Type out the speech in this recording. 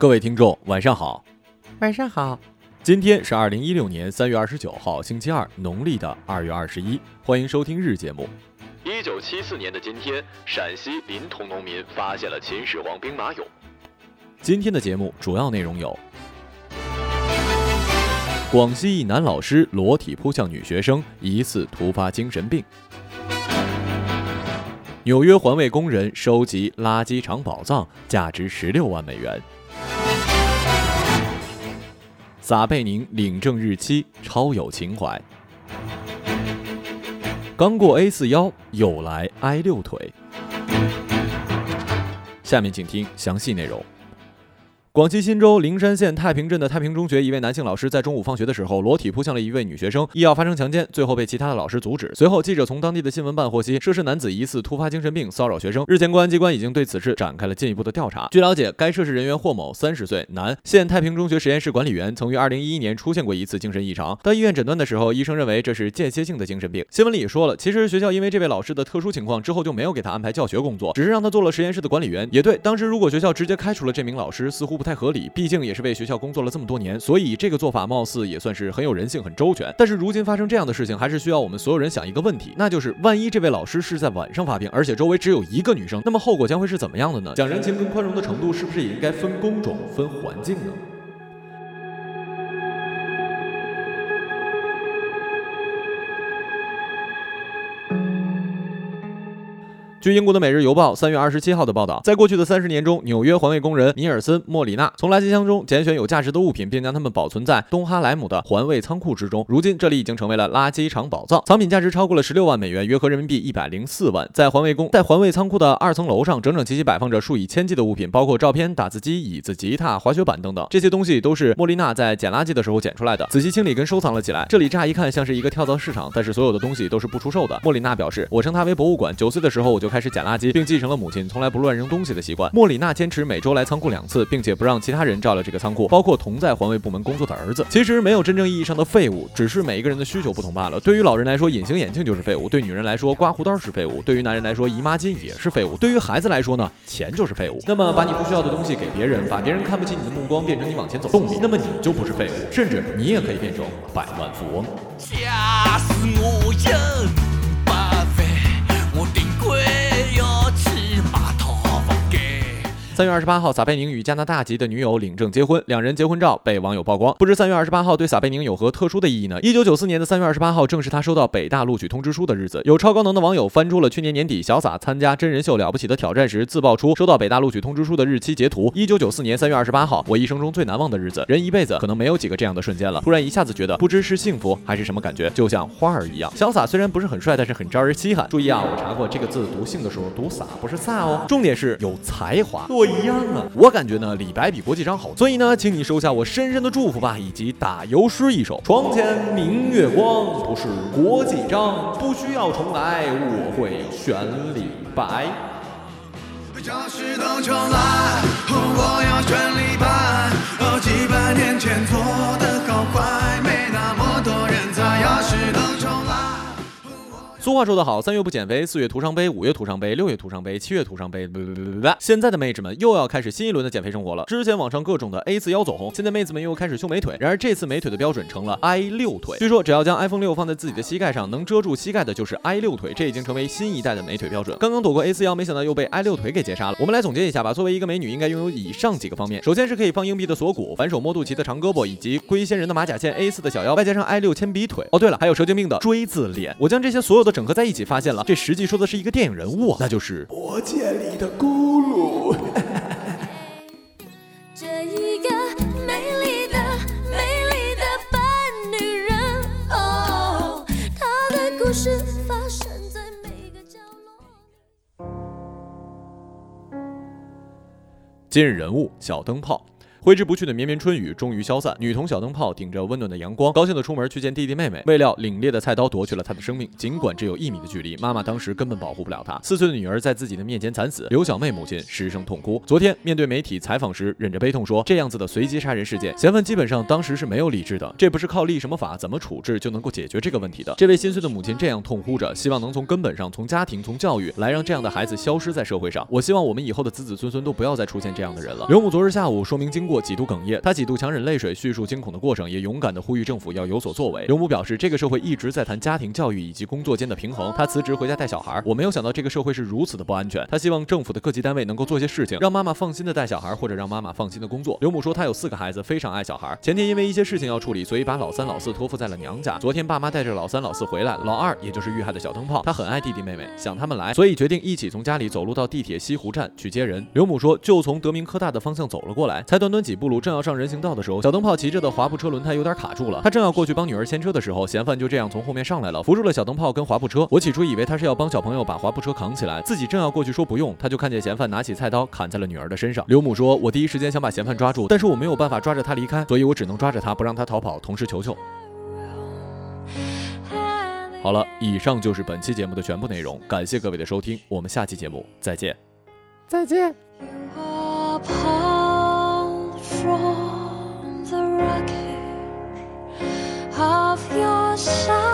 各位听众，晚上好。晚上好。今天是二零一六年三月二十九号，星期二，农历的二月二十一。欢迎收听日节目。一九七四年的今天，陕西临潼农民发现了秦始皇兵马俑。今天的节目主要内容有：广西一男老师裸体扑向女学生，疑似突发精神病；纽约环卫工人收集垃圾场宝藏，价值十六万美元。撒贝宁领证日期超有情怀，刚过 A 四腰又来 I 六腿。下面请听详细内容。广西新州灵山县太平镇的太平中学一位男性老师在中午放学的时候裸体扑向了一位女学生，意要发生强奸，最后被其他的老师阻止。随后，记者从当地的新闻办获悉，涉事男子疑似突发精神病，骚扰学生。日前，公安机关已经对此事展开了进一步的调查。据了解，该涉事人员霍某，三十岁，男，现太平中学实验室管理员，曾于二零一一年出现过一次精神异常。到医院诊断的时候，医生认为这是间歇性的精神病。新闻里也说了，其实学校因为这位老师的特殊情况，之后就没有给他安排教学工作，只是让他做了实验室的管理员。也对，当时如果学校直接开除了这名老师，似乎不太合理，毕竟。也是为学校工作了这么多年，所以这个做法貌似也算是很有人性、很周全。但是如今发生这样的事情，还是需要我们所有人想一个问题，那就是万一这位老师是在晚上发病，而且周围只有一个女生，那么后果将会是怎么样的呢？讲人情跟宽容的程度，是不是也应该分工种、分环境呢？据英国的《每日邮报》三月二十七号的报道，在过去的三十年中，纽约环卫工人尼尔森·莫里纳从垃圾箱中拣选有价值的物品，并将它们保存在东哈莱姆的环卫仓库之中。如今，这里已经成为了垃圾场宝藏，藏品价值超过了十六万美元，约合人民币一百零四万。在环卫工在环卫仓库的二层楼上，整整齐齐摆放着数以千计的物品，包括照片、打字机、椅子、吉他、滑雪板等等。这些东西都是莫里纳在捡垃圾的时候捡出来的，仔细清理跟收藏了起来。这里乍一看像是一个跳蚤市场，但是所有的东西都是不出售的。莫里纳表示：“我称它为博物馆。九岁的时候我就开始捡垃圾，并。”继承了母亲从来不乱扔东西的习惯。莫里娜坚持每周来仓库两次，并且不让其他人照料这个仓库，包括同在环卫部门工作的儿子。其实没有真正意义上的废物，只是每一个人的需求不同罢了。对于老人来说，隐形眼镜就是废物；对女人来说，刮胡刀是废物；对于男人来说，姨妈巾也是废物；对于孩子来说呢，钱就是废物。那么，把你不需要的东西给别人，把别人看不起你的目光变成你往前走的动力，那么你就不是废物，甚至你也可以变成百万富翁。吓死我了三月二十八号，撒贝宁与加拿大籍的女友领证结婚，两人结婚照被网友曝光。不知三月二十八号对撒贝宁有何特殊的意义呢？一九九四年的三月二十八号，正是他收到北大录取通知书的日子。有超高能的网友翻出了去年年底小撒参加真人秀《了不起的挑战》时自曝出收到北大录取通知书的日期截图。一九九四年三月二十八号，我一生中最难忘的日子，人一辈子可能没有几个这样的瞬间了。突然一下子觉得，不知是幸福还是什么感觉，就像花儿一样。小撒虽然不是很帅，但是很招人稀罕。注意啊，我查过这个字读姓的时候读撒，不是撒哦。重点是有才华，一样啊，我。感觉呢，李白比国际章好，所以呢，请你收下我深深的祝福吧，以及打油诗一首：床前明月光，不是国际章，不需要重来，我会选李白。假使能重来，我要选李白。几百年前做的好坏，俗话说得好，三月不减肥，四月徒伤悲，五月徒伤悲，六月徒伤悲，七月徒伤悲。现在的妹子们又要开始新一轮的减肥生活了。之前网上各种的 A 四腰走红，现在妹子们又开始修美腿。然而这次美腿的标准成了 I 六腿。据说只要将 iPhone 六放在自己的膝盖上，能遮住膝盖的就是 I 六腿。这已经成为新一代的美腿标准。刚刚躲过 A 四腰，没想到又被 I 六腿给截杀了。我们来总结一下吧。作为一个美女，应该拥有以上几个方面。首先是可以放硬币的锁骨，反手摸肚脐的长胳膊，以及龟仙人的马甲线 A 四的小腰，外加上 I 六铅笔腿。哦，对了，还有蛇精病的锥子脸。我将这些所有的整整合在一起，发现了这实际说的是一个电影人物，那就是《魔戒》里的咕噜。这一个美丽的、美丽的笨女人，哦，的故事发生在每个角落。今日人物：小灯泡。挥之不去的绵绵春雨终于消散，女童小灯泡顶着温暖的阳光，高兴地出门去见弟弟妹妹。未料凛冽的菜刀夺去了她的生命，尽管只有一米的距离，妈妈当时根本保护不了她。四岁的女儿在自己的面前惨死，刘小妹母亲失声痛哭。昨天面对媒体采访时，忍着悲痛说：“这样子的随机杀人事件，嫌犯基本上当时是没有理智的，这不是靠立什么法、怎么处置就能够解决这个问题的。”这位心碎的母亲这样痛呼着，希望能从根本上、从家庭、从教育来让这样的孩子消失在社会上。我希望我们以后的子子孙孙都不要再出现这样的人了。刘母昨日下午说明经过，几度哽咽。他几度强忍泪水叙述惊恐的过程，也勇敢地呼吁政府要有所作为。刘母表示，这个社会一直在谈家庭教育以及工作间的平衡。他辞职回家带小孩，我没有想到这个社会是如此的不安全。他希望政府的各级单位能够做些事情，让妈妈放心的带小孩，或者让妈妈放心的工作。刘母说，她有四个孩子，非常爱小孩。前天因为一些事情要处理，所以把老三、老四托付在了娘家。昨天爸妈带着老三、老四回来，老二也就是遇害的小灯泡，他很爱弟弟妹妹，想他们来，所以决定一起从家里走路到地铁西湖站去接人。刘母说，就从德明科大的方向走了过来，才短短几步路，正要上人行道的时候，小灯。泡骑着的滑步车轮胎有点卡住了，他正要过去帮女儿牵车的时候，嫌犯就这样从后面上来了，扶住了小灯泡跟滑步车。我起初以为他是要帮小朋友把滑步车扛起来，自己正要过去说不用，他就看见嫌犯拿起菜刀砍在了女儿的身上。刘母说：“我第一时间想把嫌犯抓住，但是我没有办法抓着他离开，所以我只能抓着他不让他逃跑，同时求救。”好了，以上就是本期节目的全部内容，感谢各位的收听，我们下期节目再见，再见。我想